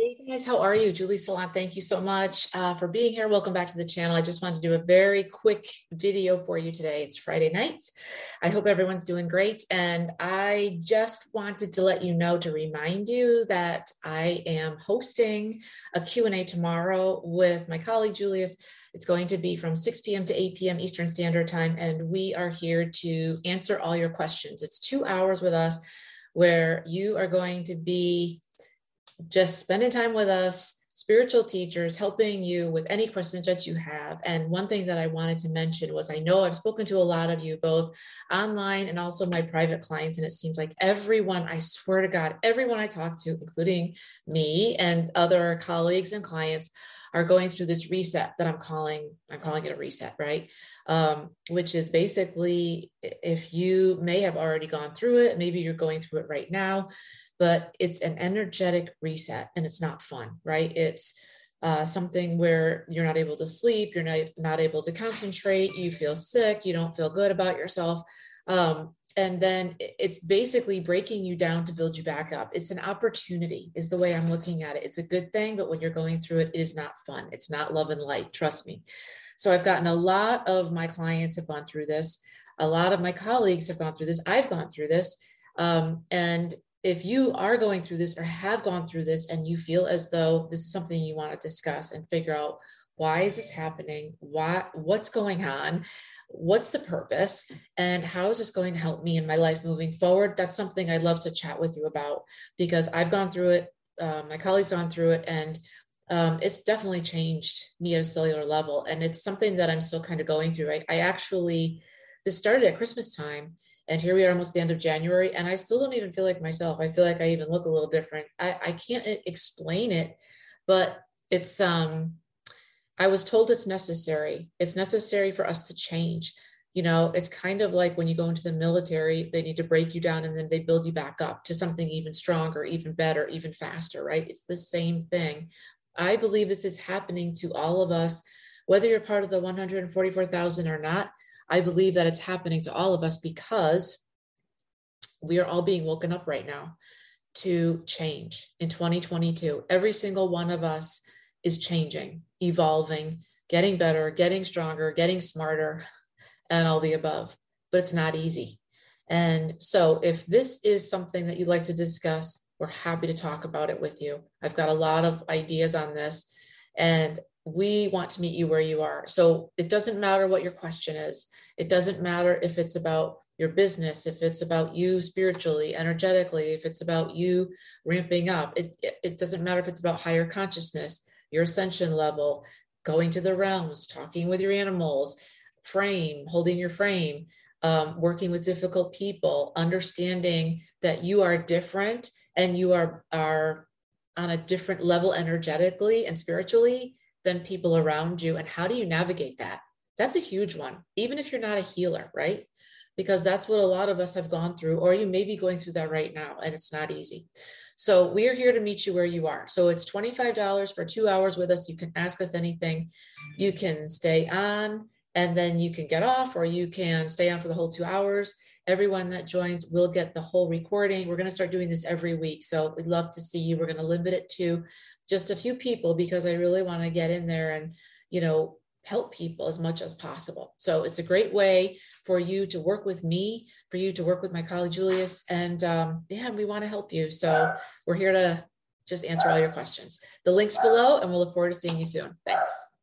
Hey guys, how are you? Julie Salon, thank you so much uh, for being here. Welcome back to the channel. I just wanted to do a very quick video for you today. It's Friday night. I hope everyone's doing great. And I just wanted to let you know to remind you that I am hosting a Q&A tomorrow with my colleague Julius. It's going to be from 6 p.m. to 8 p.m. Eastern Standard Time. And we are here to answer all your questions. It's two hours with us where you are going to be just spending time with us, spiritual teachers, helping you with any questions that you have. And one thing that I wanted to mention was I know I've spoken to a lot of you both online and also my private clients. And it seems like everyone, I swear to God, everyone I talk to, including me and other colleagues and clients, are going through this reset that I'm calling, I'm calling it a reset, right? Um, which is basically if you may have already gone through it, maybe you're going through it right now but it's an energetic reset and it's not fun, right? It's uh, something where you're not able to sleep, you're not, not able to concentrate, you feel sick, you don't feel good about yourself. Um, and then it's basically breaking you down to build you back up. It's an opportunity, is the way I'm looking at it. It's a good thing, but when you're going through it, it is not fun. It's not love and light, trust me. So I've gotten a lot of my clients have gone through this. A lot of my colleagues have gone through this. I've gone through this. Um, and if you are going through this or have gone through this and you feel as though this is something you want to discuss and figure out why is this happening why what's going on what's the purpose and how is this going to help me in my life moving forward that's something i'd love to chat with you about because i've gone through it uh, my colleagues gone through it and um, it's definitely changed me at a cellular level and it's something that i'm still kind of going through I, I actually this started at christmas time and here we are almost the end of January, and I still don't even feel like myself. I feel like I even look a little different. I, I can't explain it, but it's um I was told it's necessary. It's necessary for us to change. You know, it's kind of like when you go into the military, they need to break you down and then they build you back up to something even stronger, even better, even faster, right? It's the same thing. I believe this is happening to all of us, whether you're part of the 144,000 or not. I believe that it's happening to all of us because we are all being woken up right now to change in 2022. Every single one of us is changing, evolving, getting better, getting stronger, getting smarter, and all the above. But it's not easy. And so, if this is something that you'd like to discuss, we're happy to talk about it with you. I've got a lot of ideas on this, and we want to meet you where you are. So it doesn't matter what your question is. It doesn't matter if it's about your business, if it's about you spiritually, energetically, if it's about you ramping up. It, it doesn't matter if it's about higher consciousness, your ascension level, going to the realms, talking with your animals, frame, holding your frame, um, working with difficult people, understanding that you are different and you are, are on a different level energetically and spiritually than people around you. And how do you navigate that? That's a huge one, even if you're not a healer, right? Because that's what a lot of us have gone through, or you may be going through that right now, and it's not easy. So we are here to meet you where you are. So it's $25 for two hours with us. You can ask us anything. You can stay on and then you can get off, or you can stay on for the whole two hours. Everyone that joins will get the whole recording. We're going to start doing this every week. So we'd love to see you. We're going to limit it to just a few people because I really want to get in there and, you know, help people as much as possible. So it's a great way for you to work with me, for you to work with my colleague Julius, and um, yeah, we want to help you. So we're here to just answer all your questions. The links below, and we'll look forward to seeing you soon. Thanks.